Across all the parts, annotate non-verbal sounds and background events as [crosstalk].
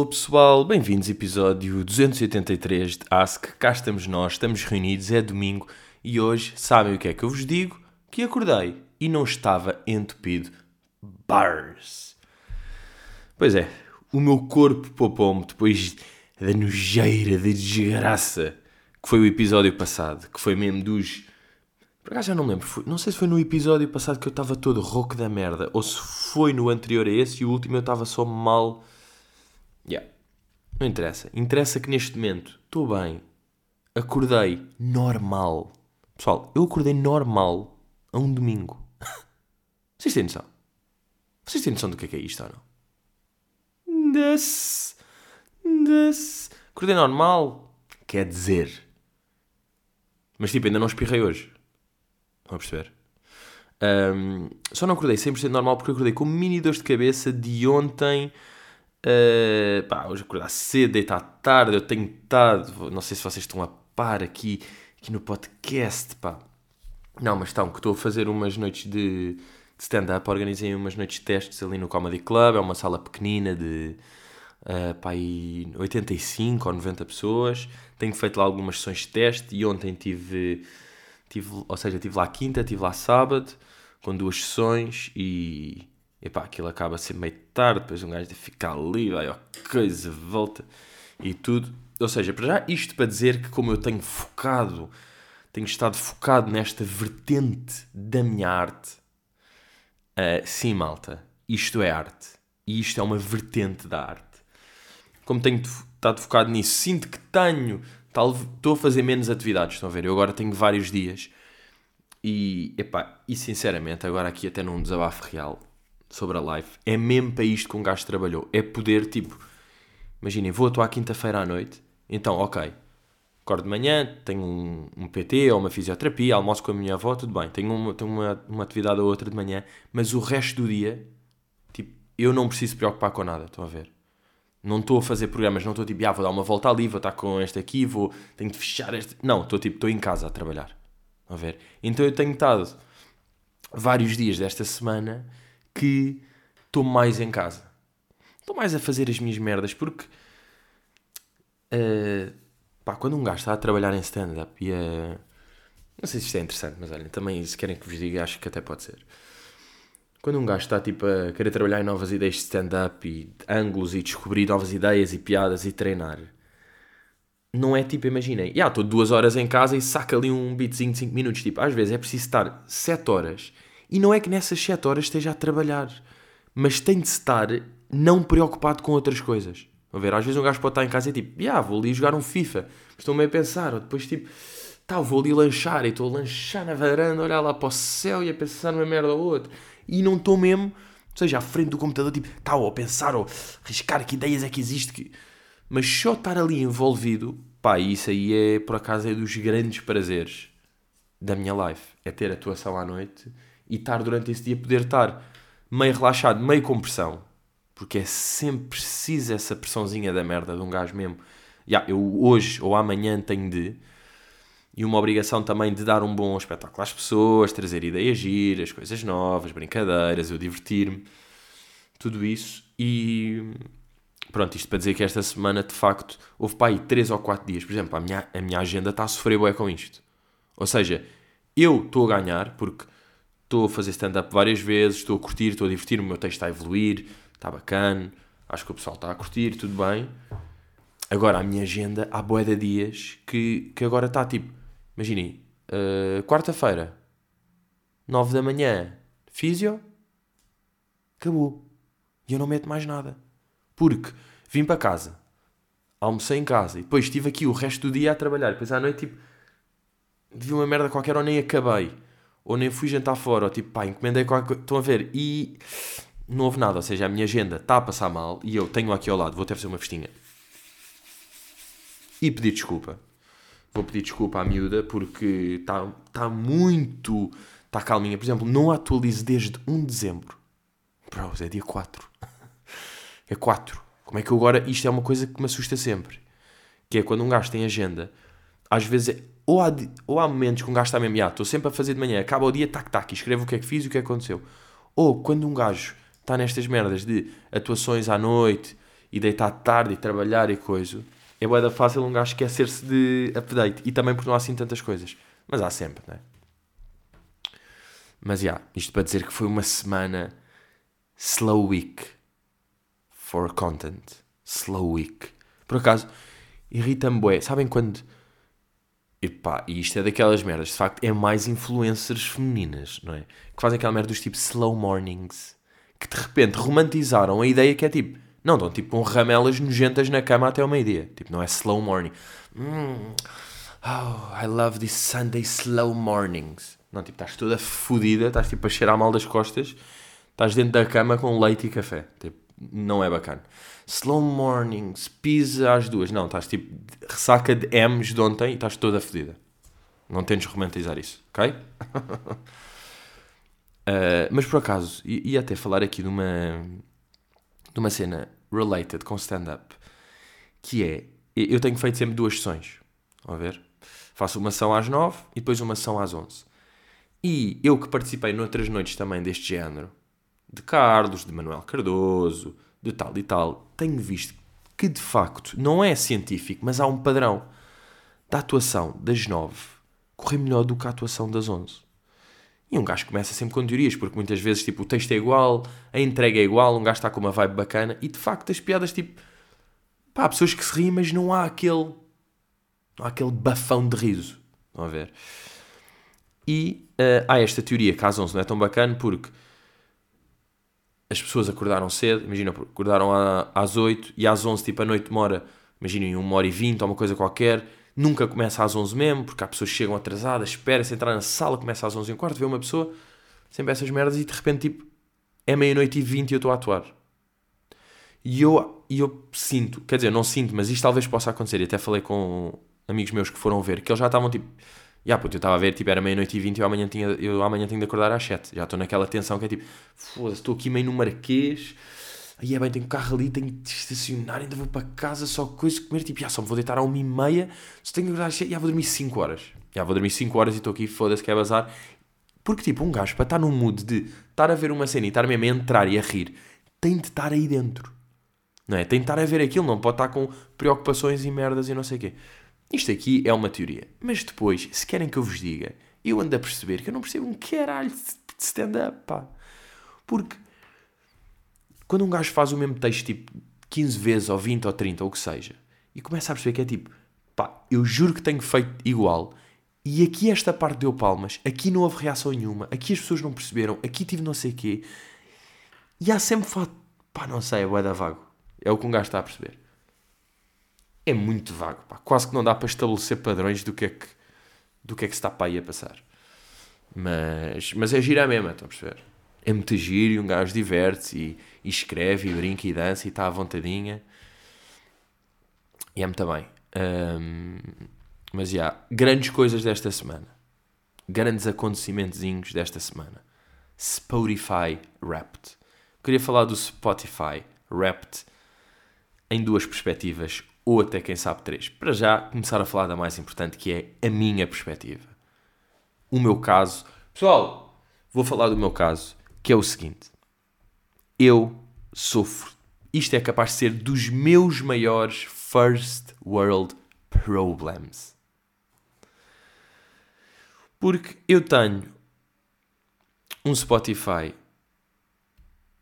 Alô pessoal, bem-vindos ao episódio 283 de Ask. Cá estamos nós, estamos reunidos, é domingo e hoje, sabem o que é que eu vos digo? Que acordei e não estava entupido. Bars! Pois é, o meu corpo poupou-me depois da nojeira, da desgraça que foi o episódio passado, que foi mesmo dos. Por acaso já não lembro, não sei se foi no episódio passado que eu estava todo rouco da merda ou se foi no anterior a esse e o último eu estava só mal. Yeah. Não interessa. Interessa que neste momento estou bem. Acordei normal. Pessoal, eu acordei normal a um domingo. [laughs] Vocês têm noção? Vocês têm noção do que é, que é isto ou não? Des. Des. Acordei normal. Quer dizer. Mas tipo, ainda não espirrei hoje. Vão perceber? Ahm, só não acordei 100% normal porque acordei com mini dores de cabeça de ontem. Uh, pá, hoje acordar cedo, deitar tarde, eu tenho estado, não sei se vocês estão a par aqui, aqui no podcast, pá. Não, mas estão, que estou a fazer umas noites de, de stand-up, organizei umas noites de testes ali no Comedy Club, é uma sala pequenina de, uh, pá, aí 85 ou 90 pessoas, tenho feito lá algumas sessões de teste e ontem tive, tive ou seja, tive lá quinta, tive lá sábado, com duas sessões e... Epá, aquilo acaba a ser meio tarde, depois um gajo deve ficar ali, vai ó, coisa, volta e tudo. Ou seja, para já isto para dizer que como eu tenho focado, tenho estado focado nesta vertente da minha arte, ah, sim malta, isto é arte. E isto é uma vertente da arte. Como tenho estado focado nisso, sinto que tenho, tal, estou a fazer menos atividades, estão a ver? Eu agora tenho vários dias e, epá, e sinceramente, agora aqui até num desabafo real sobre a live, é mesmo para isto que um gajo trabalhou. É poder, tipo, imaginem, vou atuar quinta-feira à noite, então, ok, acordo de manhã, tenho um, um PT ou uma fisioterapia, almoço com a minha avó, tudo bem, tenho uma, tenho uma, uma atividade ou outra de manhã, mas o resto do dia, tipo, eu não preciso preocupar com nada, estão a ver? Não estou a fazer programas, não estou tipo, ah, vou dar uma volta ali, vou estar com este aqui, vou, tenho de fechar este. Não, estou tipo, estou em casa a trabalhar. Estão a ver? Então eu tenho estado vários dias desta semana que estou mais em casa. Estou mais a fazer as minhas merdas porque eh, pá, quando um gajo está a trabalhar em stand-up e a. Não sei se isto é interessante, mas olhem, também se querem que vos diga, acho que até pode ser. Quando um gajo está tipo a querer trabalhar em novas ideias de stand-up e ângulos e descobrir novas ideias e piadas e treinar, não é tipo, imaginem, já estou duas horas em casa e saca ali um beatzinho de 5 minutos. Tipo, às vezes é preciso estar 7 horas e não é que nessas 7 horas esteja a trabalhar, mas tem de estar não preocupado com outras coisas. A ver, às vezes um gajo pode estar em casa e tipo, já vou ali jogar um FIFA, estou meio a pensar, ou depois tipo, tá, vou ali lanchar e estou a lanchar na varanda, olhar lá para o céu e a pensar numa merda ou outra, e não estou mesmo, ou seja, à frente do computador, tipo, tá, ou a pensar, ou arriscar que ideias é que existe, que... mas só estar ali envolvido, pá, isso aí é, por acaso, é dos grandes prazeres da minha life, é ter atuação à noite e estar durante esse dia, poder estar meio relaxado, meio com pressão, porque é sempre preciso essa pressãozinha da merda de um gajo mesmo. Ya, eu hoje ou amanhã tenho de. E uma obrigação também de dar um bom espetáculo às pessoas, trazer ideias giras, coisas novas, brincadeiras, eu divertir-me, tudo isso. E pronto, isto para dizer que esta semana de facto houve para aí 3 ou 4 dias. Por exemplo, a minha, a minha agenda está a sofrer bué com isto. Ou seja, eu estou a ganhar porque estou a fazer stand-up várias vezes, estou a curtir, estou a divertir-me, o meu texto está a evoluir, está bacana, acho que o pessoal está a curtir, tudo bem. Agora, a minha agenda, há bué de dias que, que agora está tipo, imaginem, uh, quarta-feira, 9 da manhã, físio, acabou. E eu não meto mais nada. Porque vim para casa, almocei em casa e depois estive aqui o resto do dia a trabalhar. Depois à noite, tipo, vi uma merda qualquer ou nem acabei. Ou nem fui jantar fora, ou tipo, pá, encomendei qualquer coisa. Estão a ver? E não houve nada. Ou seja, a minha agenda está a passar mal e eu tenho aqui ao lado, vou até fazer uma festinha. E pedir desculpa. Vou pedir desculpa à miúda porque está tá muito. Está calminha. Por exemplo, não atualizo desde 1 de dezembro. Bros, é dia 4. [laughs] É 4. Como é que eu agora. Isto é uma coisa que me assusta sempre. Que é quando um gajo tem agenda, às vezes é. Ou há, ou há momentos que um gajo está mesmo, "Ya, estou sempre a fazer de manhã, acaba o dia, tac, tac, e escreve o que é que fiz e o que é que aconteceu. Ou quando um gajo está nestas merdas de atuações à noite e deitar tarde e trabalhar e coisa, é bué da fácil um gajo esquecer-se de update. E também porque não há assim tantas coisas. Mas há sempre, não é? Mas, já, yeah, isto para dizer que foi uma semana slow week for content. Slow week. Por acaso, irrita-me bué. Sabem quando... Epá, e isto é daquelas merdas, de facto, é mais influencers femininas, não é? Que fazem aquela merda dos tipo slow mornings. Que de repente romantizaram a ideia que é tipo não, estão tipo com ramelas nojentas na cama até ao meio-dia. Tipo, não é slow morning. Mm, oh, I love these Sunday slow mornings. Não, tipo, estás toda fodida, estás tipo a cheirar mal das costas, estás dentro da cama com leite e café. Tipo, não é bacana. Slow mornings, pizza às duas. Não, estás tipo ressaca de M's de ontem e estás toda fodida. Não tentes romantizar isso, ok? uh, [laughs] mas por acaso, ia até falar aqui de uma de uma cena related com stand-up, que é, eu tenho feito sempre duas sessões, a ver? Faço uma sessão às nove e depois uma sessão às onze. E eu que participei noutras noites também deste género, de Carlos, de Manuel Cardoso, de tal e tal, tenho visto que de facto não é científico, mas há um padrão da atuação das nove correr melhor do que a atuação das onze. E um gajo começa sempre com teorias, porque muitas vezes tipo, o texto é igual, a entrega é igual, um gajo está com uma vibe bacana, e de facto as piadas tipo. Pá, há pessoas que se riem, mas não há aquele. Não há aquele bafão de riso. Estão a ver? E uh, há esta teoria que às 11 não é tão bacana porque as pessoas acordaram cedo, imagina, acordaram às 8 e às 11, tipo, a noite demora, imaginem, uma hora e vinte ou uma coisa qualquer Nunca começa às 11 mesmo, porque há pessoas que chegam atrasadas, espera-se entrar na sala, começa às 11 e um quarto, vê uma pessoa, sempre essas merdas, e de repente, tipo, é meia-noite e 20 e eu estou a atuar. E eu, eu sinto, quer dizer, não sinto, mas isto talvez possa acontecer. E até falei com amigos meus que foram ver, que eles já estavam tipo, já, puto, eu estava a ver, tipo, era meia-noite e 20 e eu amanhã, tinha, eu amanhã tenho de acordar às 7. Já estou naquela tensão que é tipo, foda-se, estou aqui meio no Marquês, aí é bem, tenho carro ali, tenho de estacionar, ainda vou para casa, só coisa comer, tipo, já só me vou deitar a uma e meia, só tenho que acordar, já vou dormir 5 horas. Já vou dormir 5 horas e estou aqui, foda-se, que é bazar. Porque, tipo, um gajo, para estar num mood de estar a ver uma cena e estar mesmo a entrar e a rir, tem de estar aí dentro. Não é? Tem de estar a ver aquilo, não pode estar com preocupações e merdas e não sei o quê. Isto aqui é uma teoria. Mas depois, se querem que eu vos diga, eu ando a perceber que eu não percebo um caralho de stand-up, pá. Porque quando um gajo faz o mesmo texto tipo 15 vezes, ou 20, ou 30, ou o que seja, e começa a perceber que é tipo, pá, eu juro que tenho feito igual, e aqui esta parte deu palmas, aqui não houve reação nenhuma, aqui as pessoas não perceberam, aqui tive não sei o quê, e há sempre fato, pá, não sei, é da vago. É o que um gajo está a perceber. É muito vago, pá. Quase que não dá para estabelecer padrões do que é que, do que, é que se está para aí a passar. Mas, mas é gira mesmo, estão a perceber? é muito giro e um gajo diverte-se e, e, escreve e brinca e dança e está à vontadinha. E é muito bem. Um, mas já, yeah, grandes coisas desta semana. Grandes acontecimentos desta semana. Spotify Wrapped. Queria falar do Spotify Wrapped em duas perspectivas, ou até quem sabe três. Para já, começar a falar da mais importante, que é a minha perspectiva. O meu caso. Pessoal, vou falar do meu caso que é o seguinte: eu sofro. Isto é capaz de ser dos meus maiores first world problems. Porque eu tenho um Spotify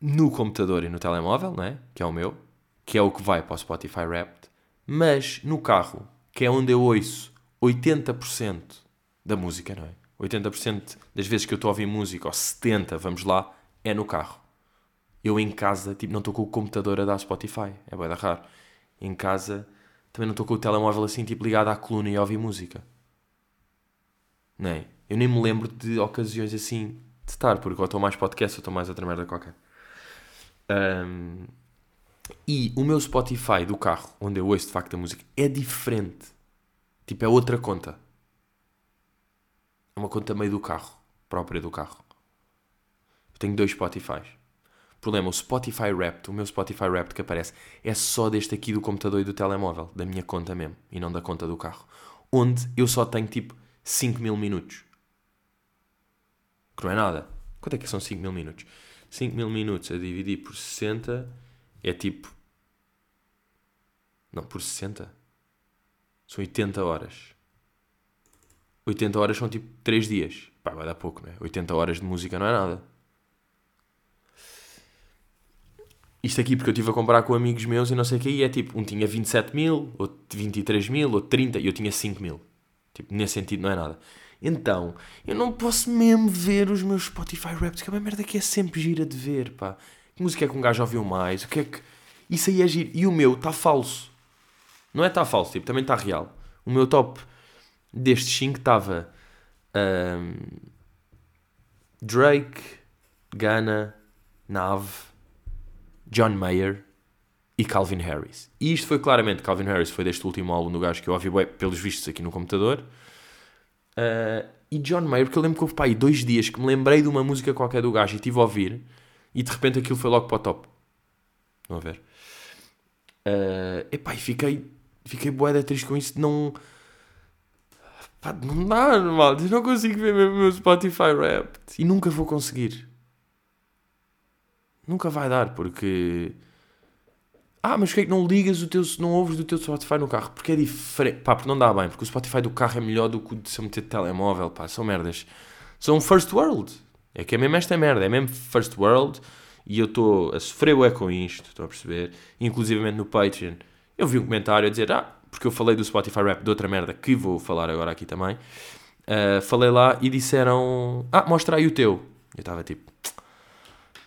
no computador e no telemóvel, não é? Que é o meu, que é o que vai para o Spotify Wrapped, mas no carro, que é onde eu ouço 80% da música, não é? 80% das vezes que eu estou a ouvir música, ou 70%, vamos lá, é no carro. Eu em casa, tipo, não estou com o computador a dar Spotify. É bem raro. Em casa, também não estou com o telemóvel assim, tipo, ligado à coluna e a ouvir música. Não é? Eu nem me lembro de ocasiões assim de estar, porque ou estou mais podcast ou estou mais outra merda qualquer. Um, e o meu Spotify do carro, onde eu ouço de facto a música, é diferente. Tipo, é outra conta. É uma conta meio do carro, própria do carro. Eu tenho dois Spotify. Problema, o Spotify Wrapped, o meu Spotify Wrapped que aparece, é só deste aqui do computador e do telemóvel, da minha conta mesmo, e não da conta do carro. Onde eu só tenho tipo 5 mil minutos. Que não é nada. Quanto é que são 5 mil minutos? 5 mil minutos a dividir por 60 é tipo Não, por 60. São 80 horas. 80 horas são tipo 3 dias. Pá, vai dar pouco, não é? 80 horas de música não é nada. Isto aqui porque eu estive a comparar com amigos meus e não sei o que, e é tipo, um tinha 27 mil, outro 23 mil, outro 30, e eu tinha 5 mil. Tipo, nesse sentido não é nada. Então, eu não posso mesmo ver os meus Spotify Raps, que é uma merda que é sempre gira de ver, pá. Que música é que um gajo ouviu mais? O que é que... Isso aí é giro. E o meu está falso. Não é está falso, tipo, também está real. O meu top destes 5 estava... Um, Drake, Ghana, Nave, John Mayer e Calvin Harris. E isto foi claramente, Calvin Harris foi deste último álbum do gajo que eu ouvi bem, pelos vistos aqui no computador. Uh, e John Mayer, porque eu lembro que houve pá, aí dois dias que me lembrei de uma música qualquer do gajo e estive a ouvir e de repente aquilo foi logo para o top. Vão ver? Uh, epá, e fiquei, fiquei boeda triste com isso não... Pá, não dá, mal, eu não consigo ver o meu Spotify Rap. E nunca vou conseguir. Nunca vai dar, porque... Ah, mas porquê é que não ligas o teu, não ouves do teu Spotify no carro? Porque é diferente. Pá, porque não dá bem, porque o Spotify do carro é melhor do que o de se meter de telemóvel, pá, são merdas. São first world. É que é mesmo esta merda, é mesmo first world e eu estou a sofrer o com isto, estou a perceber. Inclusive no Patreon, eu vi um comentário a dizer, ah, porque eu falei do Spotify Rap de outra merda que vou falar agora aqui também. Uh, falei lá e disseram, ah, mostra aí o teu. Eu estava tipo,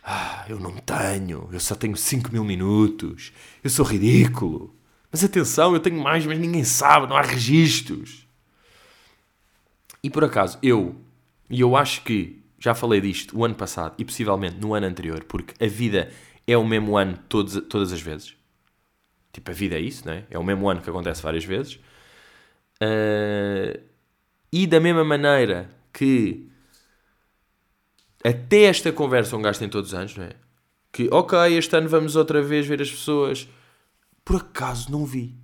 ah, eu não tenho, eu só tenho 5 mil minutos, eu sou ridículo. Mas atenção, eu tenho mais, mas ninguém sabe, não há registros. E por acaso, eu, e eu acho que já falei disto o ano passado e possivelmente no ano anterior, porque a vida é o mesmo ano todos, todas as vezes. Tipo, a vida é isso, não é? É o mesmo ano que acontece várias vezes. Uh, e da mesma maneira que até esta conversa um gajo tem todos os anos, não é? Que, ok, este ano vamos outra vez ver as pessoas. Por acaso não vi.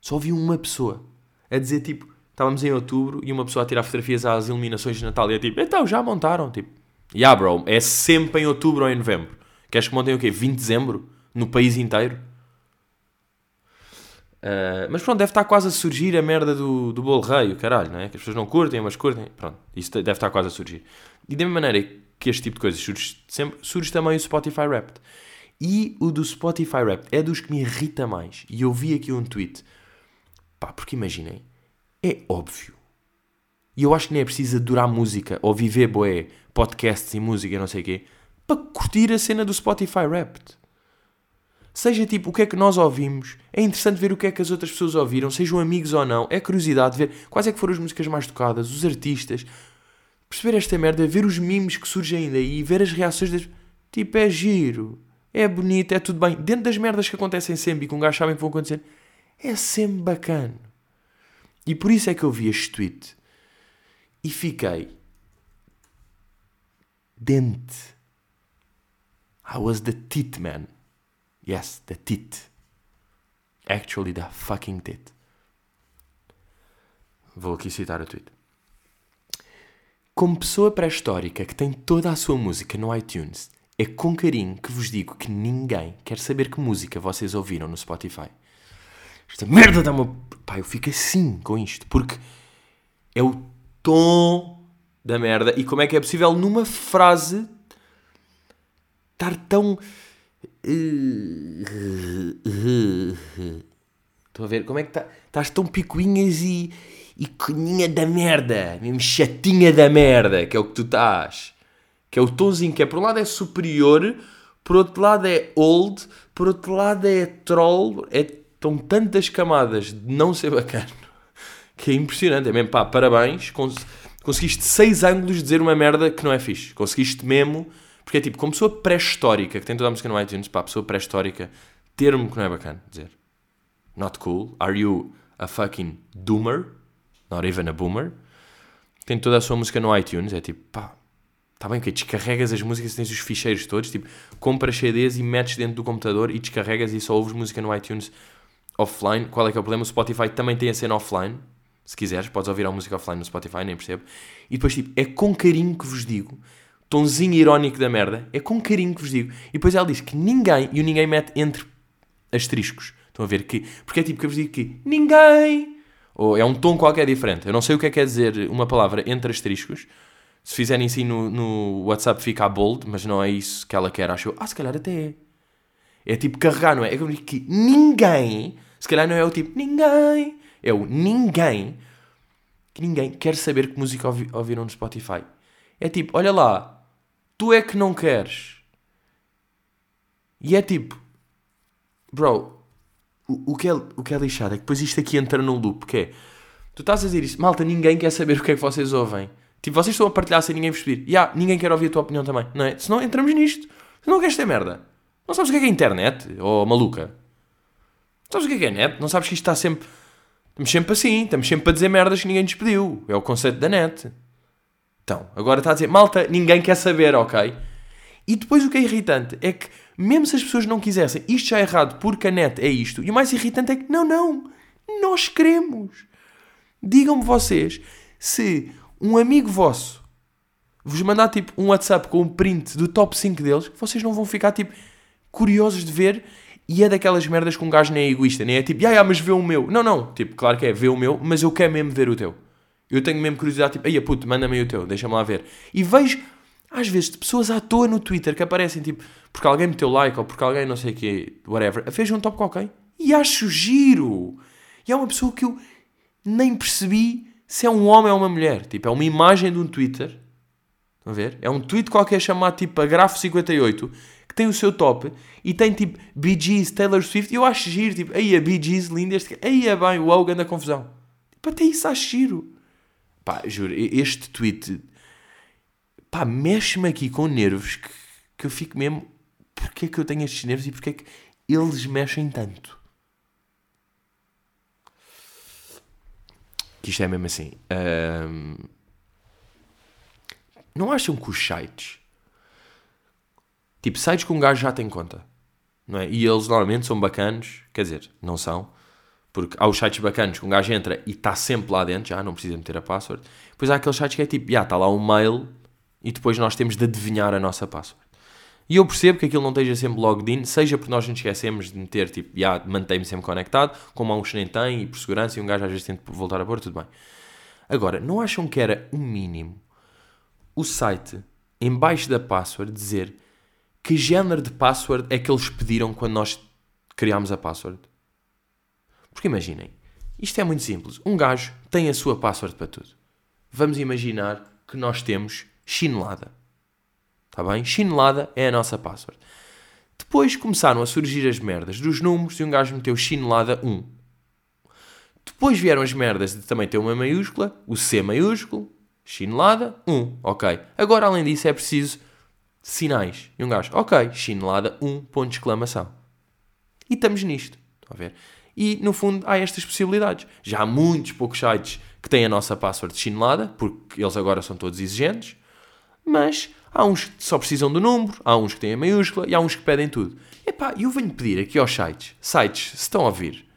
Só vi uma pessoa a dizer tipo, estávamos em outubro e uma pessoa a tirar fotografias às iluminações de Natal e é tipo, então já montaram, tipo. Yeah, bro, é sempre em outubro ou em novembro. Queres que montem o quê? 20 de dezembro? No país inteiro? Uh, mas pronto, deve estar quase a surgir a merda do, do bolo rei, o caralho, não é? Que as pessoas não curtem, mas curtem. Pronto, isso deve estar quase a surgir. E da mesma maneira que este tipo de coisas surge sempre, surge também o Spotify Wrapped. E o do Spotify Wrapped é dos que me irrita mais. E eu vi aqui um tweet. Pá, porque imaginem, é óbvio. E eu acho que nem é preciso adorar música ou viver boé, podcasts e música e não sei o quê, para curtir a cena do Spotify Wrapped. Seja tipo o que é que nós ouvimos, é interessante ver o que é que as outras pessoas ouviram, sejam amigos ou não, é curiosidade ver quais é que foram as músicas mais tocadas, os artistas, perceber esta merda, ver os memes que surgem daí, ver as reações das. Tipo, é giro, é bonito, é tudo bem. Dentro das merdas que acontecem sempre e que um gajo sabem que vão acontecer, é sempre bacana. E por isso é que eu vi este tweet e fiquei. Dente. I was the tit man. Yes, the tit. Actually, the fucking tit. Vou aqui citar o tweet. Como pessoa pré-histórica que tem toda a sua música no iTunes, é com carinho que vos digo que ninguém quer saber que música vocês ouviram no Spotify. Esta merda dá uma. Pá, eu fico assim com isto, porque é o tom da merda. E como é que é possível numa frase estar tão. Estou a ver como é que tá, estás tão picuinhas e e coninha da merda, mesmo chatinha da merda, que é o que tu estás. Que é o tonzinho que é por um lado é superior, por outro lado é old, por outro lado é troll, é, estão tantas camadas de não ser bacana [laughs] que é impressionante. É mesmo, pá, parabéns, cons conseguiste seis ângulos dizer uma merda que não é fixe. Conseguiste mesmo, porque é tipo, como pessoa pré-histórica, que tem toda a música no iTunes, pá, pessoa pré-histórica, termo que não é bacana dizer. Not cool. Are you a fucking doomer? Not Even a Boomer, tem toda a sua música no iTunes. É tipo, pá, está bem que descarregas as músicas, tens os ficheiros todos, tipo, compras CDs e metes dentro do computador e descarregas e só ouves música no iTunes offline. Qual é que é o problema? O Spotify também tem a cena offline. Se quiseres, podes ouvir a música offline no Spotify, nem percebo. E depois, tipo, é com carinho que vos digo, tonzinho irónico da merda, é com carinho que vos digo. E depois ela diz que ninguém, e o ninguém mete entre asteriscos, Estão a ver que. Porque é tipo que eu vos digo que ninguém. Ou é um tom qualquer diferente. Eu não sei o que é que quer dizer uma palavra entre asteriscos. Se fizerem assim no, no WhatsApp fica bold, mas não é isso que ela quer, acho eu. Ah, se calhar até é. É tipo carregar, não é? É como que ninguém, se calhar não é o tipo ninguém, é o ninguém, que ninguém quer saber que música ouvi, ouviram no Spotify. É tipo, olha lá, tu é que não queres. E é tipo, bro, o, o, que, é, o que é lixado é que depois isto aqui entra no loop, que é, tu estás a dizer isto, malta, ninguém quer saber o que é que vocês ouvem. Tipo, vocês estão a partilhar sem ninguém vos pedir. E yeah, ninguém quer ouvir a tua opinião também, não é? Senão entramos nisto. Se não queres ter merda. Não sabes o que é, que é internet? Ou maluca? Sabes o que é, que é net? Não sabes que isto está sempre... Estamos sempre assim. Estamos sempre a dizer merdas que ninguém nos pediu. É o conceito da net. Então, agora está a dizer, malta, ninguém quer saber, ok? E depois o que é irritante é que, mesmo se as pessoas não quisessem, isto já é errado porque a net é isto. E o mais irritante é que, não, não, nós queremos. Digam-me vocês se um amigo vosso vos mandar tipo um WhatsApp com um print do top 5 deles, vocês não vão ficar tipo curiosos de ver e é daquelas merdas que um gajo nem é egoísta, nem é tipo, ah, mas vê o meu. Não, não, tipo, claro que é, vê o meu, mas eu quero mesmo ver o teu. Eu tenho mesmo curiosidade, tipo, ai puto, manda-me o teu, deixa-me lá ver. E vejo, às vezes, de pessoas à toa no Twitter que aparecem, tipo, porque alguém meteu like ou porque alguém não sei o quê, whatever, fez um top qualquer e acho giro. E é uma pessoa que eu nem percebi se é um homem ou uma mulher. Tipo, é uma imagem de um Twitter. Estão a ver? É um tweet qualquer chamado tipo Agrafo 58 que tem o seu top e tem tipo Bee Gees, Taylor Swift. E eu acho giro. Tipo, aí a Bee Gees, linda. Este... Aí é bem, uau, grande confusão. Tipo, até isso acho giro. Pá, juro, este tweet pá, mexe-me aqui com nervos que, que eu fico mesmo. Porquê é que eu tenho estes nervos e porquê é que eles mexem tanto? que isto é mesmo assim. Um, não acham que os sites, tipo, sites que um gajo já tem conta, não é? E eles normalmente são bacanos, quer dizer, não são, porque há os sites bacanos que um gajo entra e está sempre lá dentro, já não precisa meter a password. Depois há aqueles sites que é tipo, já está lá um mail e depois nós temos de adivinhar a nossa password. E eu percebo que aquilo não esteja sempre logged in, seja porque nós nos esquecemos de meter, tipo, já mantém-me sempre conectado, como há uns que nem têm, e por segurança, e um gajo às vezes de voltar a pôr, tudo bem. Agora, não acham que era o um mínimo o site, embaixo da password, dizer que género de password é que eles pediram quando nós criámos a password? Porque imaginem, isto é muito simples. Um gajo tem a sua password para tudo. Vamos imaginar que nós temos chinelada. Está bem? Chinelada é a nossa password. Depois começaram a surgir as merdas dos números e um gajo meteu chinelada 1. Depois vieram as merdas de também ter uma maiúscula, o C maiúsculo, chinelada 1. Ok. Agora, além disso, é preciso sinais. E um gajo, ok, chinelada 1, ponto de exclamação. E estamos nisto. Estão a ver? E, no fundo, há estas possibilidades. Já há muitos poucos sites que têm a nossa password chinelada, porque eles agora são todos exigentes, mas Há uns que só precisam do número, há uns que têm a maiúscula e há uns que pedem tudo. Epá, eu venho pedir aqui aos sites, sites, se estão a ouvir,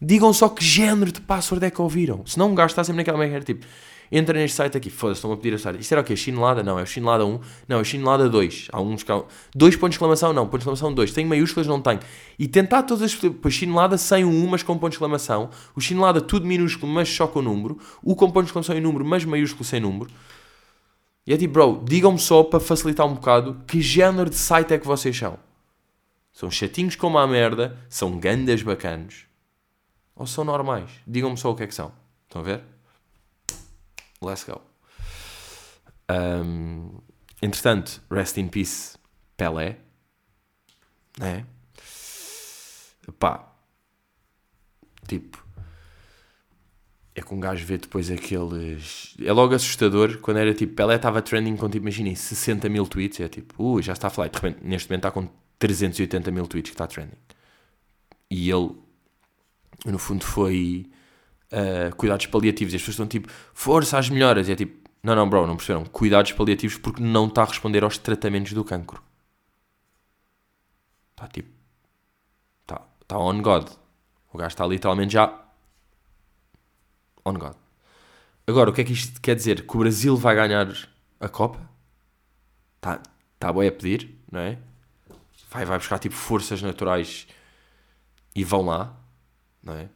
digam só que género de password é que ouviram. Senão um gajo está sempre naquela merda, tipo, entra neste site aqui, foda-se, estão a pedir a site. Isto era o quê? Chinelada? Não, é o Chinelada 1. Não, é o Chinelada 2. Há uns que há... Dois pontos de exclamação? Não, ponto de exclamação 2. Tem maiúsculas? Não tem. E tentar todas as... Pois Chinelada sem 1, mas com ponto de exclamação. O Chinelada tudo minúsculo, mas só com número. O com ponto de exclamação e número, mas maiúsculo sem número. E é tipo, bro, digam-me só para facilitar um bocado que género de site é que vocês são. São chatinhos como a merda, são gandas bacanos ou são normais? Digam-me só o que é que são. Estão a ver? Let's go. Um, entretanto, rest in peace, Pelé. Né? Pá. Tipo, é que um gajo vê depois aqueles. É logo assustador quando era tipo. Pelé estava trending com tipo, imaginem, 60 mil tweets. É tipo, ui, já está a falar. De repente, neste momento está com 380 mil tweets que está trending. E ele, no fundo, foi. Uh, cuidados paliativos. E as pessoas estão tipo, força às melhoras. E é tipo, não, não, bro, não perceberam. Cuidados paliativos porque não está a responder aos tratamentos do cancro. Está tipo. Está tá on God. O gajo está literalmente já on God. Agora, o que é que isto quer dizer? Que o Brasil vai ganhar a Copa? Está tá bom a pedir, não é? Vai, vai buscar tipo forças naturais e vão lá, não é?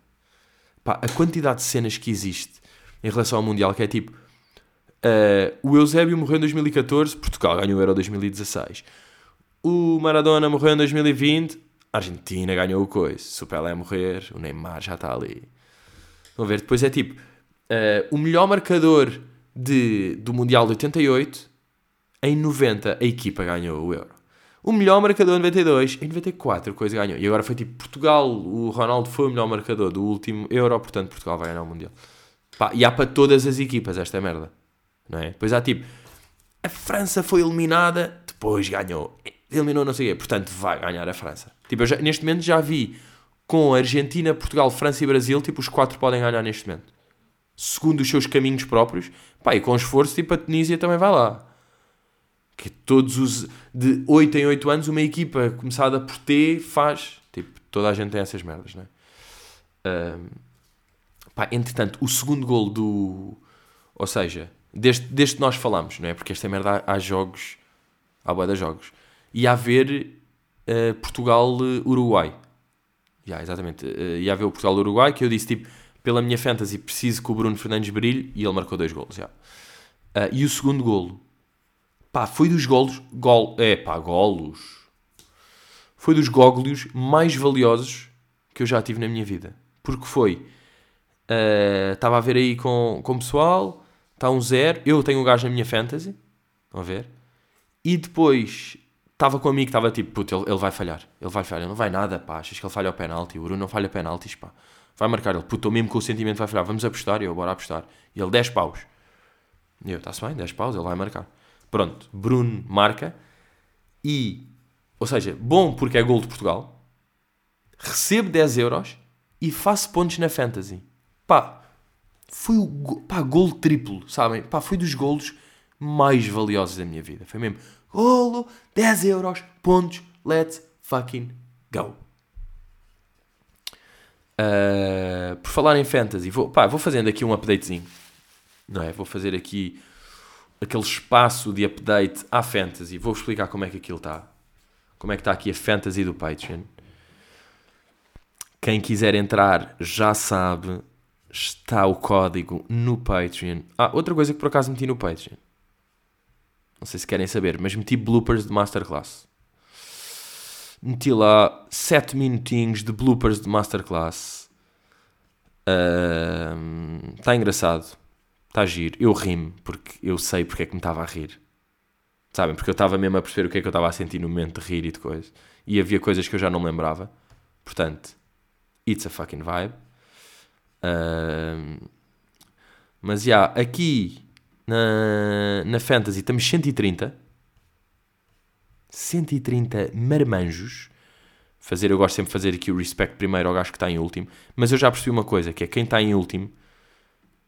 Pá, a quantidade de cenas que existe em relação ao Mundial, que é tipo, uh, o Eusébio morreu em 2014, Portugal ganhou o Euro 2016. O Maradona morreu em 2020, a Argentina ganhou o coisa. Se o Pelé morrer, o Neymar já está ali. Vão ver, depois é tipo, uh, o melhor marcador de, do Mundial de 88, em 90 a equipa ganhou o Euro. O melhor marcador em 92, em 94 coisa ganhou. E agora foi tipo Portugal, o Ronaldo foi o melhor marcador do último Euro, portanto Portugal vai ganhar o Mundial. Pá, e há para todas as equipas esta merda. Não é? Depois há tipo, a França foi eliminada, depois ganhou. Eliminou não sei o quê, portanto vai ganhar a França. Tipo, já, neste momento já vi com Argentina, Portugal, França e Brasil, tipo, os quatro podem ganhar neste momento. Segundo os seus caminhos próprios. Pá, e com esforço, tipo, a Tunísia também vai lá que todos os de 8 em 8 anos uma equipa começada por T faz tipo toda a gente tem essas merdas não é? Um, pá, entretanto o segundo gol do ou seja desde, desde que nós falamos não é porque esta merda há, há jogos há boa de jogos e a ver uh, Portugal Uruguai yeah, exatamente uh, ia haver o Portugal Uruguai que eu disse tipo pela minha fantasy preciso que o Bruno Fernandes brilhe e ele marcou dois golos yeah. uh, e o segundo golo Pá, foi dos golos. Gol, é pá, golos. Foi dos góglios mais valiosos que eu já tive na minha vida. Porque foi. Estava uh, a ver aí com, com o pessoal. Está um zero. Eu tenho um gajo na minha fantasy. Estão a ver? E depois estava com um amigo que estava tipo, puto, ele, ele, vai falhar. Ele vai falhar. Ele não vai nada, pá. Achas que ele falha o penalti? O Bruno não falha penaltis, pá. Vai marcar. Ele, puto, mesmo com o sentimento vai falhar. Vamos apostar. Eu, bora apostar. E ele, 10 paus. E eu, está-se bem, 10 paus, ele vai marcar. Pronto, Bruno marca. E, ou seja, bom porque é gol de Portugal. Recebo 10 euros e faço pontos na Fantasy. Pá, foi o pá, gol triplo, sabem? Pá, foi dos golos mais valiosos da minha vida. Foi mesmo golo, 10 euros, pontos, let's fucking go. Uh, por falar em fantasy, vou, pá, vou fazendo aqui um updatezinho. Não é? Vou fazer aqui aquele espaço de update à fantasy. Vou explicar como é que aquilo está. Como é que está aqui a fantasy do Patreon. Quem quiser entrar já sabe, está o código no Patreon. Ah, outra coisa que por acaso meti no Patreon. Não sei se querem saber, mas meti bloopers de Masterclass. Meti lá 7 minutinhos de bloopers de Masterclass. Está uh, engraçado está giro. Eu rimo, porque eu sei porque é que me estava a rir. Sabem? Porque eu estava mesmo a perceber o que é que eu estava a sentir no momento de rir e de coisa. E havia coisas que eu já não me lembrava. Portanto, it's a fucking vibe. Uh, mas já, yeah, aqui na, na Fantasy estamos 130. 130 marmanjos. Fazer, eu gosto sempre de fazer aqui o respect primeiro ao gajo que está em último. Mas eu já percebi uma coisa, que é quem está em último.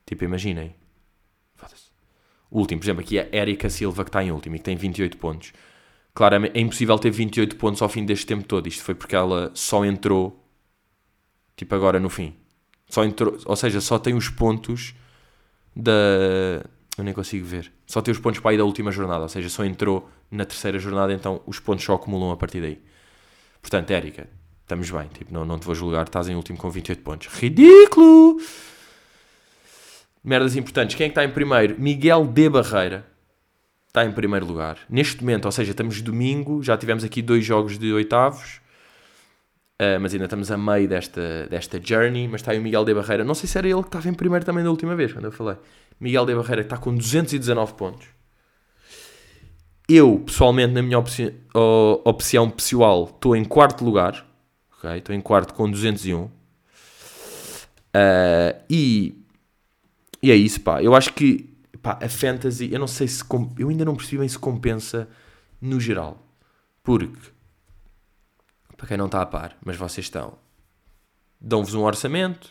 Tipo, imaginem, último, por exemplo, aqui é a Erika Silva que está em último e que tem 28 pontos. Claramente é impossível ter 28 pontos ao fim deste tempo todo. Isto foi porque ela só entrou, tipo agora no fim. Só entrou, ou seja, só tem os pontos da. Eu nem consigo ver. Só tem os pontos para ir da última jornada. Ou seja, só entrou na terceira jornada, então os pontos só acumulam a partir daí. Portanto, Érica, estamos bem. Tipo, não, não te vou julgar, estás em último com 28 pontos. Ridículo! Merdas importantes. Quem é que está em primeiro? Miguel de Barreira. Está em primeiro lugar. Neste momento, ou seja, estamos domingo, já tivemos aqui dois jogos de oitavos, uh, mas ainda estamos a meio desta, desta journey. Mas está aí o Miguel de Barreira. Não sei se era ele que estava em primeiro também da última vez, quando eu falei. Miguel de Barreira está com 219 pontos. Eu, pessoalmente, na minha opção pessoal, estou em quarto lugar. Okay? Estou em quarto com 201. Uh, eh, e e é isso, pá. Eu acho que pá, a fantasy, eu não sei se. Eu ainda não percebi bem se compensa no geral. Porque, para quem não está a par, mas vocês estão, dão-vos um orçamento,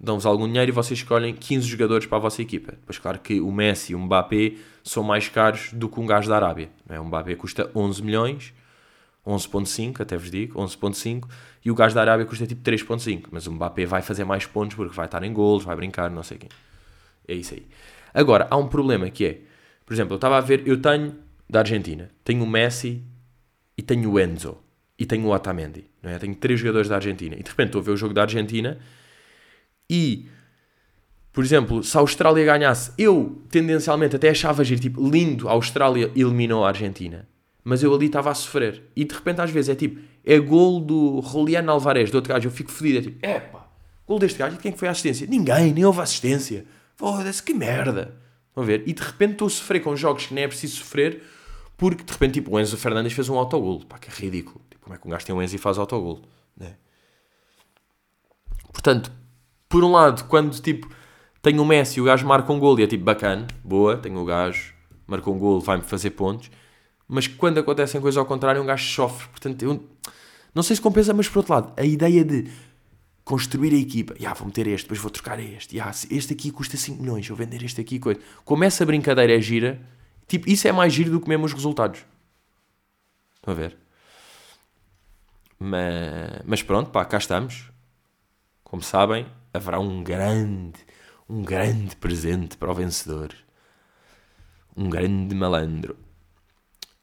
dão-vos algum dinheiro e vocês escolhem 15 jogadores para a vossa equipa. Pois, claro que o Messi e o Mbappé são mais caros do que um gajo da Arábia. Não é? O Mbappé custa 11 milhões, 11.5, até vos digo, 11.5, e o gajo da Arábia custa tipo 3.5. Mas o Mbappé vai fazer mais pontos porque vai estar em golos, vai brincar, não sei quem. É isso aí. Agora, há um problema que é, por exemplo, eu estava a ver, eu tenho da Argentina, tenho o Messi e tenho o Enzo. e tenho o Otamendi, não é? Tenho três jogadores da Argentina. E de repente estou a ver o jogo da Argentina e, por exemplo, se a Austrália ganhasse, eu tendencialmente até achava giro, tipo, lindo, a Austrália eliminou a Argentina. Mas eu ali estava a sofrer. E de repente às vezes é tipo, é gol do Juliano Alvarez, do outro gajo, eu fico fodido, é tipo, epá, gol deste gajo, e quem foi a assistência? Ninguém, nem houve assistência. Foda-se, que merda. Vão ver? E de repente estou a sofrer com jogos que nem é preciso sofrer, porque de repente, tipo, o Enzo Fernandes fez um autogol. Pá, que ridículo. Tipo, como é que um gajo tem um Enzo e faz autogol? Né? Portanto, por um lado, quando, tipo, tenho o Messi e o gajo marca um gol e é tipo, bacana, boa, tenho o gajo, marcou um gol, vai-me fazer pontos. Mas quando acontecem coisas ao contrário, um gajo sofre. Portanto, eu não sei se compensa, mas por outro lado, a ideia de construir a equipa, já vou meter este, depois vou trocar este, já, este aqui custa 5 milhões, vou vender este aqui, coisa. Como essa brincadeira é gira, Tipo, isso é mais giro do que mesmo os resultados. Estão a ver? Mas, mas pronto, pá, cá estamos. Como sabem, haverá um grande, um grande presente para o vencedor. Um grande malandro.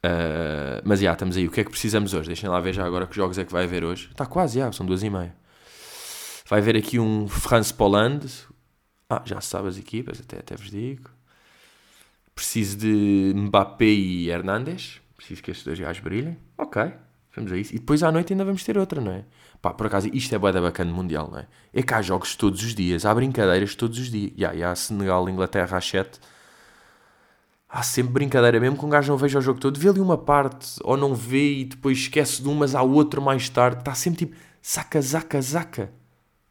Uh, mas já, estamos aí. O que é que precisamos hoje? Deixem lá ver já agora que jogos é que vai haver hoje. Está quase, já, são duas e meia. Vai haver aqui um France-Poland. Ah, já sabe as equipas, até, até vos digo. Preciso de Mbappé e Hernandes. Preciso que estes dois gajos brilhem. Ok, vamos a isso. E depois à noite ainda vamos ter outra, não é? Pá, por acaso, isto é boa da bacana mundial, não é? É que há jogos todos os dias, há brincadeiras todos os dias. Yeah, e há Senegal, Inglaterra às 7. Há sempre brincadeira, mesmo que um gajo não veja o jogo todo, vê ali uma parte, ou não vê e depois esquece de um, mas há outro mais tarde. Está sempre tipo, saca, zaca, zaca.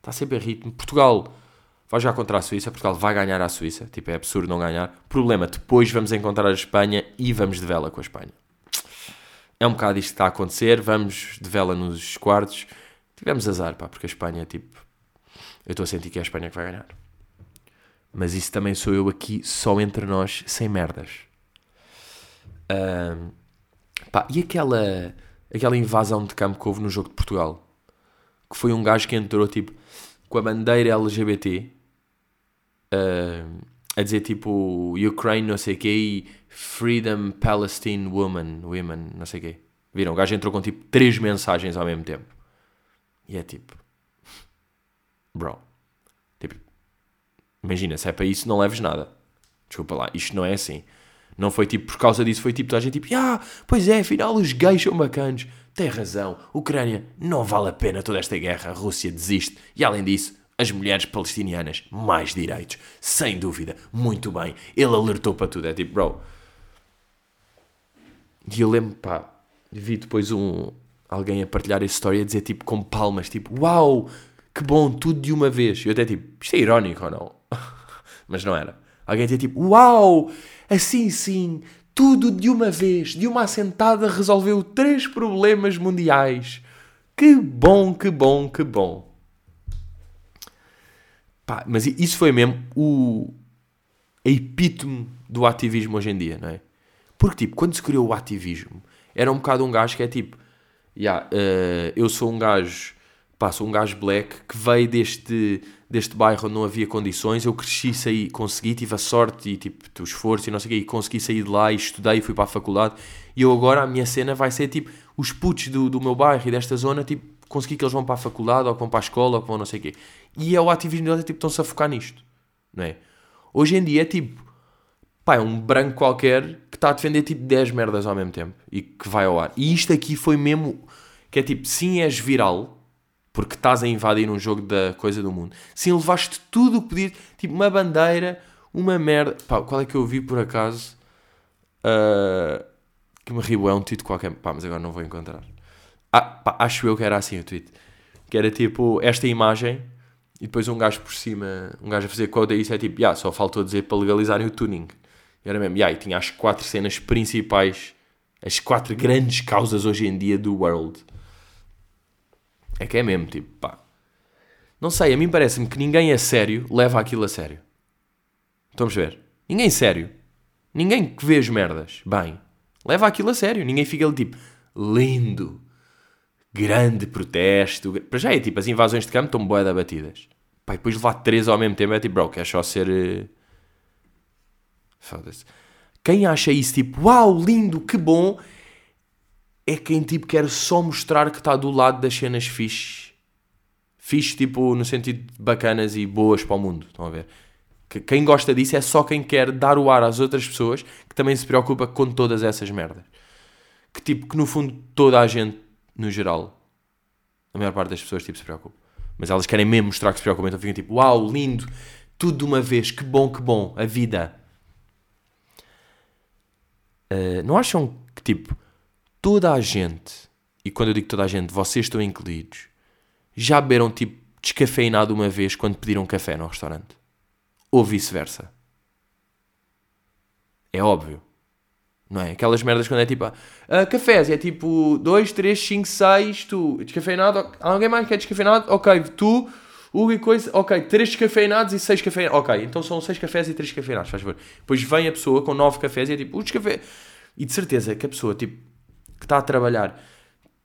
Está sempre a ritmo. Portugal, vai jogar contra a Suíça, Portugal vai ganhar a Suíça, tipo, é absurdo não ganhar. Problema, depois vamos encontrar a Espanha e vamos de vela com a Espanha. É um bocado isto que está a acontecer, vamos de vela nos quartos. Tivemos azar, pá, porque a Espanha, tipo, eu estou a sentir que é a Espanha que vai ganhar. Mas isso também sou eu aqui, só entre nós, sem merdas. Um, pá, e aquela, aquela invasão de campo que houve no jogo de Portugal? Que foi um gajo que entrou, tipo, com a bandeira LGBT uh, a dizer tipo Ukraine não sei o quê e Freedom Palestine Woman, Women, não sei o quê. Viram? O gajo entrou com tipo três mensagens ao mesmo tempo. E é tipo. Bro. Tipo. Imagina, se é para isso, não leves nada. Desculpa lá, isto não é assim. Não foi tipo por causa disso, foi tipo toda a gente tipo, ah, pois é, afinal os gays são bacanos. Tem razão, Ucrânia, não vale a pena toda esta guerra, a Rússia desiste. E além disso, as mulheres palestinianas, mais direitos, sem dúvida, muito bem. Ele alertou para tudo, é tipo, bro. E eu lembro, pá, vi depois um, alguém a partilhar essa história a dizer, tipo, com palmas, tipo, uau, que bom, tudo de uma vez. Eu até, tipo, isto é irónico ou não? [laughs] Mas não era. Alguém dizia, tipo, uau, assim sim, tudo de uma vez, de uma assentada, resolveu três problemas mundiais. Que bom, que bom, que bom. Pá, mas isso foi mesmo o a epítome do ativismo hoje em dia, não é? Porque, tipo, quando se criou o ativismo, era um bocado um gajo que é tipo, yeah, uh, eu sou um gajo, pá, sou um gajo black que veio deste, deste bairro onde não havia condições, eu cresci, saí, consegui, tive a sorte e tipo, o esforço e não sei o quê, e consegui sair de lá e estudei e fui para a faculdade, e eu agora, a minha cena vai ser tipo, os putos do, do meu bairro e desta zona, tipo, consegui que eles vão para a faculdade, ou que vão para a escola, ou que vão não sei o quê. E é o ativismo deles, é tipo, estão-se a focar nisto. Não é? Hoje em dia é tipo, pá, é um branco qualquer que está a defender tipo 10 merdas ao mesmo tempo e que vai ao ar. E isto aqui foi mesmo, que é tipo, sim és viral, porque estás a invadir um jogo da coisa do mundo. Sim, levaste tudo o que podia, tipo uma bandeira, uma merda. Pá, qual é que eu vi por acaso? Uh, que me riu, é um título qualquer. Pá, mas agora não vou encontrar. Ah, pá, acho eu que era assim o tweet. Que era tipo esta imagem e depois um gajo por cima, um gajo a fazer code a isso é tipo, yeah, só faltou dizer para legalizarem o tuning. E era mesmo, yeah, e tinha as quatro cenas principais, as quatro grandes causas hoje em dia do world. É que é mesmo, tipo, pá. Não sei, a mim parece-me que ninguém é sério leva aquilo a sério. Estamos a ver? Ninguém sério. Ninguém que vê as merdas bem leva aquilo a sério. Ninguém fica ali tipo, lindo, grande protesto. Para já é tipo, as invasões de campo estão boas abatidas. Pá, e depois levar três ao mesmo tempo é tipo, bro, quer só ser. Uh... Foda-se. Quem acha isso tipo, uau, lindo, que bom, é quem tipo quer só mostrar que está do lado das cenas fixe. Fixe, tipo, no sentido bacanas e boas para o mundo. Estão a ver? Que quem gosta disso é só quem quer dar o ar às outras pessoas que também se preocupa com todas essas merdas. Que tipo, que no fundo toda a gente, no geral, a maior parte das pessoas tipo, se preocupa. Mas elas querem mesmo mostrar que se preocupam, então ficam tipo, uau, lindo, tudo de uma vez, que bom, que bom, a vida. Uh, não acham que tipo, toda a gente, e quando eu digo toda a gente, vocês estão incluídos, já beberam tipo descafeinado uma vez quando pediram café no restaurante? Ou vice-versa? É óbvio. Não é? Aquelas merdas quando é tipo uh, cafés, é tipo 2, 3, 5, 6, tu descafeinado, alguém mais quer descafeinado? Ok, tu, Hugo e coisa, ok, 3 descafeinados e 6 cafeinados, ok, então são 6 cafés e 3 descafeinados, faz favor. Depois vem a pessoa com 9 cafés e é tipo, o descafé. E de certeza que a pessoa tipo, que está a trabalhar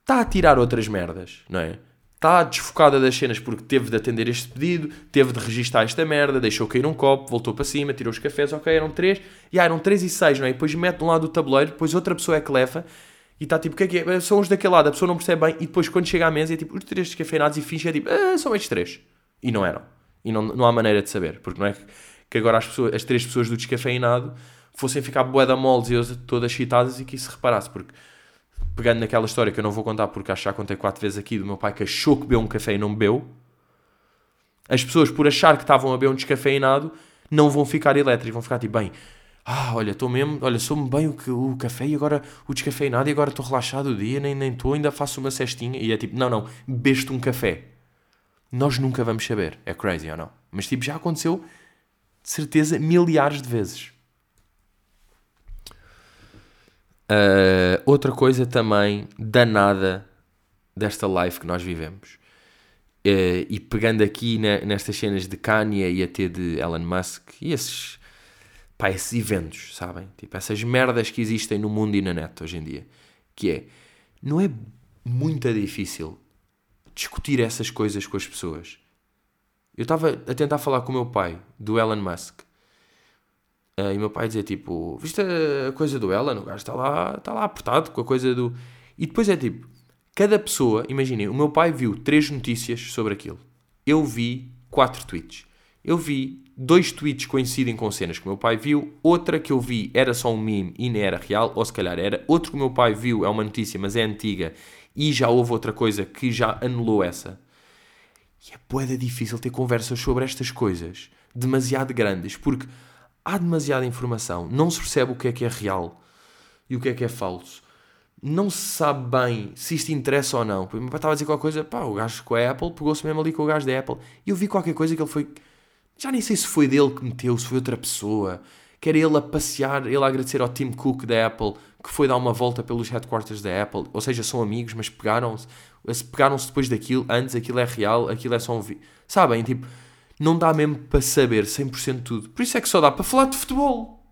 está a tirar outras merdas, não é? está desfocada das cenas porque teve de atender este pedido, teve de registar esta merda, deixou cair um copo, voltou para cima, tirou os cafés, ok, eram três, e ah, eram três e seis, não é? E depois mete de um lado do tabuleiro, depois outra pessoa é que leva, e está tipo, o que é que é? São os daquele lado, a pessoa não percebe bem, e depois quando chega à mesa é tipo, os três descafeinados e finge, é tipo, ah, são estes três. E não eram. E não, não há maneira de saber, porque não é que agora as, pessoas, as três pessoas do descafeinado fossem ficar boeda moles e todas chitadas e que isso reparasse, porque pegando naquela história que eu não vou contar porque acho que já contei quatro vezes aqui do meu pai que achou que bebeu um café e não bebeu, as pessoas por achar que estavam a beber um descafeinado não vão ficar elétricos, vão ficar tipo, bem, ah, olha, estou mesmo, olha, sou-me bem o, o café e agora o descafeinado e agora estou relaxado o dia, nem estou, ainda faço uma cestinha. E é tipo, não, não, bebeste um café. Nós nunca vamos saber, é crazy ou não? Mas tipo, já aconteceu, de certeza, milhares de vezes. Uh, outra coisa também danada desta life que nós vivemos. Uh, e pegando aqui na, nestas cenas de Kanye e até de Elon Musk e esses, pá, esses eventos, sabem? Tipo, essas merdas que existem no mundo e na net hoje em dia. Que é, não é muito difícil discutir essas coisas com as pessoas. Eu estava a tentar falar com o meu pai, do Elon Musk, Uh, e meu pai dizia tipo: Viste a coisa do Ellen? O gajo está lá, está lá apertado com a coisa do. E depois é tipo: cada pessoa, imaginem, o meu pai viu três notícias sobre aquilo. Eu vi quatro tweets. Eu vi dois tweets coincidem com cenas que o meu pai viu, outra que eu vi era só um meme e nem era real, ou se calhar era. Outro que o meu pai viu é uma notícia, mas é antiga e já houve outra coisa que já anulou essa. E é boeda difícil ter conversas sobre estas coisas demasiado grandes, porque há demasiada informação, não se percebe o que é que é real e o que é que é falso. Não se sabe bem se isto interessa ou não. O meu pai estava a dizer qualquer coisa, pá, o gajo com a Apple pegou-se mesmo ali com o gajo da Apple. E eu vi qualquer coisa que ele foi. Já nem sei se foi dele que meteu, se foi outra pessoa. Que era ele a passear, ele a agradecer ao Tim Cook da Apple, que foi dar uma volta pelos headquarters da Apple. Ou seja, são amigos, mas pegaram-se. Pegaram-se depois daquilo, antes aquilo é real, aquilo é só um vídeo. Sabem? Tipo, não dá mesmo para saber 100% tudo. Por isso é que só dá para falar de futebol.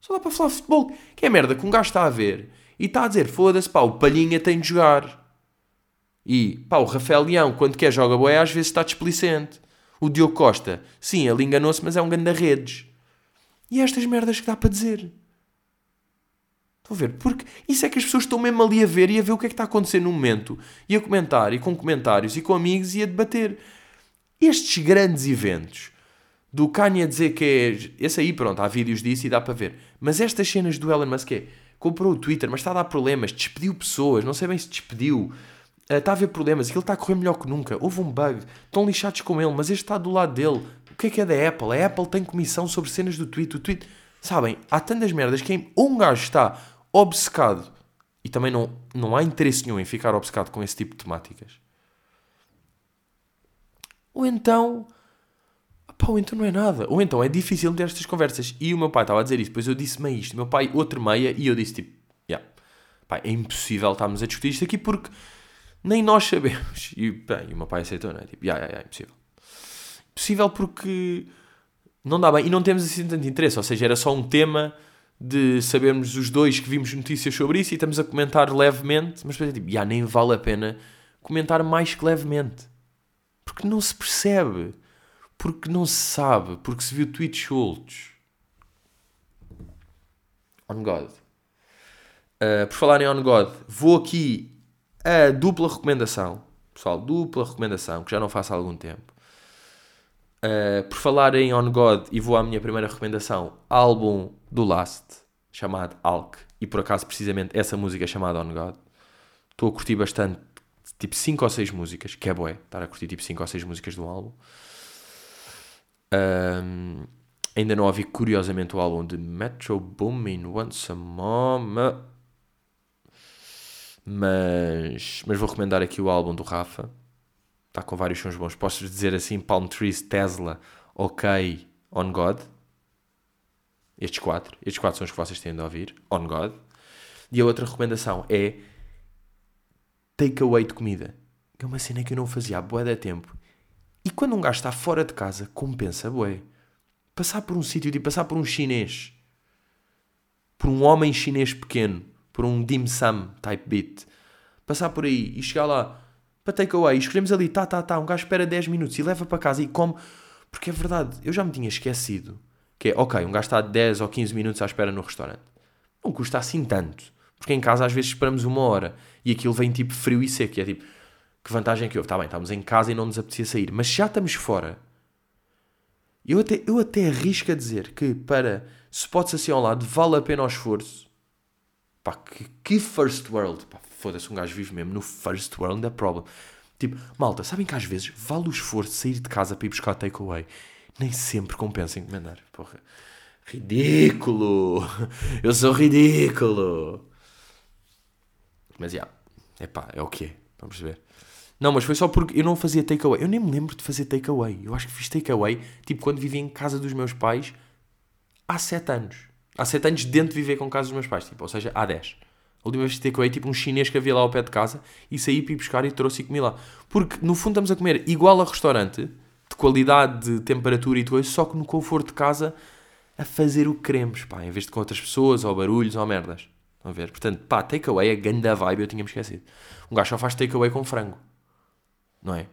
Só dá para falar de futebol. Que é merda que um gajo está a ver e está a dizer: foda-se, pá, o Palhinha tem de jogar. E, pá, o Rafael Leão, quando quer joga boé, às vezes está displicente. O Diogo Costa, sim, ele enganou-se, mas é um ganda redes. E é estas merdas que dá para dizer. Estão a ver? Porque isso é que as pessoas estão mesmo ali a ver e a ver o que é que está a acontecer no momento. E a comentar, e com comentários, e com amigos, e a debater estes grandes eventos do Kanye a dizer que é. Esse aí, pronto, há vídeos disso e dá para ver. Mas estas cenas do Elon Musk é. Comprou o Twitter, mas está a dar problemas, despediu pessoas, não sei bem se despediu, uh, está a haver problemas, aquilo está a correr melhor que nunca. Houve um bug, estão lixados com ele, mas este está do lado dele. O que é que é da Apple? A Apple tem comissão sobre cenas do Twitter. O Twitter. Sabem, há tantas merdas que um gajo está obcecado e também não, não há interesse nenhum em ficar obcecado com esse tipo de temáticas ou então. Pá, ou então não é nada. Ou então é difícil ter estas conversas. E o meu pai estava a dizer isso, depois eu disse-me isto. O meu pai, outro meia, e eu disse tipo, yeah, pá, é impossível estarmos a discutir isto aqui porque nem nós sabemos. [laughs] E, bem, o meu pai aceitou, não é? Tipo, yeah, yeah, yeah, é impossível. Impossível porque não dá bem. E não temos assim tanto interesse. Ou seja, era só um tema de sabermos os dois que vimos notícias sobre isso e estamos a comentar levemente, mas depois é tipo, yeah, nem vale a pena comentar mais que levemente. Porque não se percebe. Porque não se sabe. Porque se viu tweets soltos. On God. Uh, por falar em On God, vou aqui a dupla recomendação. Pessoal, dupla recomendação, que já não faço há algum tempo. Uh, por falar em On God, e vou à minha primeira recomendação, álbum do Last, chamado Alk. E por acaso, precisamente, essa música é chamada On God. Estou a curtir bastante, tipo 5 ou 6 músicas, que é boé, estar a curtir tipo 5 ou 6 músicas do álbum. Um, ainda não ouvi, curiosamente, o álbum de Metro Boomin Once a Mom. Mas, mas vou recomendar aqui o álbum do Rafa. Está com vários sons bons. Posso dizer assim: Palm Trees, Tesla, OK, On God. Estes quatro. Estes quatro são os que vocês têm de ouvir. On God. E a outra recomendação é takeaway de comida. É uma cena que eu não fazia há bué de tempo. E quando um gajo está fora de casa, compensa bué. Passar por um sítio, tipo passar por um chinês. Por um homem chinês pequeno. Por um dim sum type beat. Passar por aí e chegar lá para takeaway. Escolhemos ali, tá, tá, tá. Um gajo espera 10 minutos e leva para casa e come. Porque é verdade, eu já me tinha esquecido. Que é, ok, um gajo está 10 ou 15 minutos à espera no restaurante. Não custa assim tanto. Porque em casa às vezes esperamos uma hora e aquilo vem tipo frio e seco. E é tipo, que vantagem que houve? Está bem, estamos em casa e não nos apetecia sair. Mas já estamos fora. Eu até, eu até arrisco a dizer que para spots assim ao lado vale a pena o esforço. Pá, que, que first world. Pá, foda-se, um gajo vive mesmo no first world, the problem. Tipo, malta, sabem que às vezes vale o esforço de sair de casa para ir buscar takeaway. Nem sempre compensa encomendar. Porra. Ridículo! Eu sou ridículo! Mas já, yeah, epá, é o que é, vamos ver. Não, mas foi só porque eu não fazia takeaway. Eu nem me lembro de fazer takeaway. Eu acho que fiz takeaway, tipo, quando vivia em casa dos meus pais, há 7 anos. Há 7 anos dentro de viver com casa dos meus pais, tipo, ou seja, há 10. A última vez que takeaway, tipo, um chinês que havia lá ao pé de casa, e saí para ir buscar e trouxe e comi lá. Porque, no fundo, estamos a comer igual a restaurante, de qualidade, de temperatura e coisa, só que no conforto de casa, a fazer o que queremos, pá, em vez de com outras pessoas, ou barulhos, ou merdas. Estão a ver? Portanto, pá, takeaway é ganda vibe, eu tinha-me esquecido. Um gajo só faz takeaway com frango. Não é?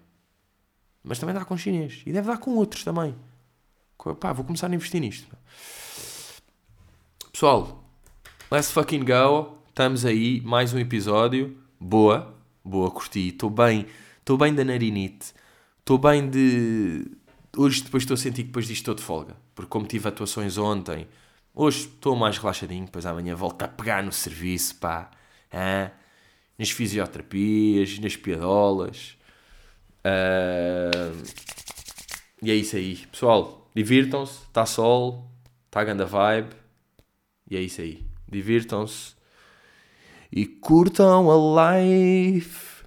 Mas também dá com chinês. E deve dar com outros também. Pá, vou começar a investir nisto. Pessoal, let's fucking go. Estamos aí, mais um episódio. Boa, boa, curti. Estou bem, estou bem da narinite. Estou bem de... Hoje depois estou a sentir que depois disto estou de folga. Porque como tive atuações ontem Hoje estou mais relaxadinho, depois amanhã volto a pegar no serviço, pá. Hã? Nas fisioterapias, nas piadolas. Uh... E é isso aí. Pessoal, divirtam-se. Está sol. Está a grande vibe. E é isso aí. Divirtam-se. E curtam a life.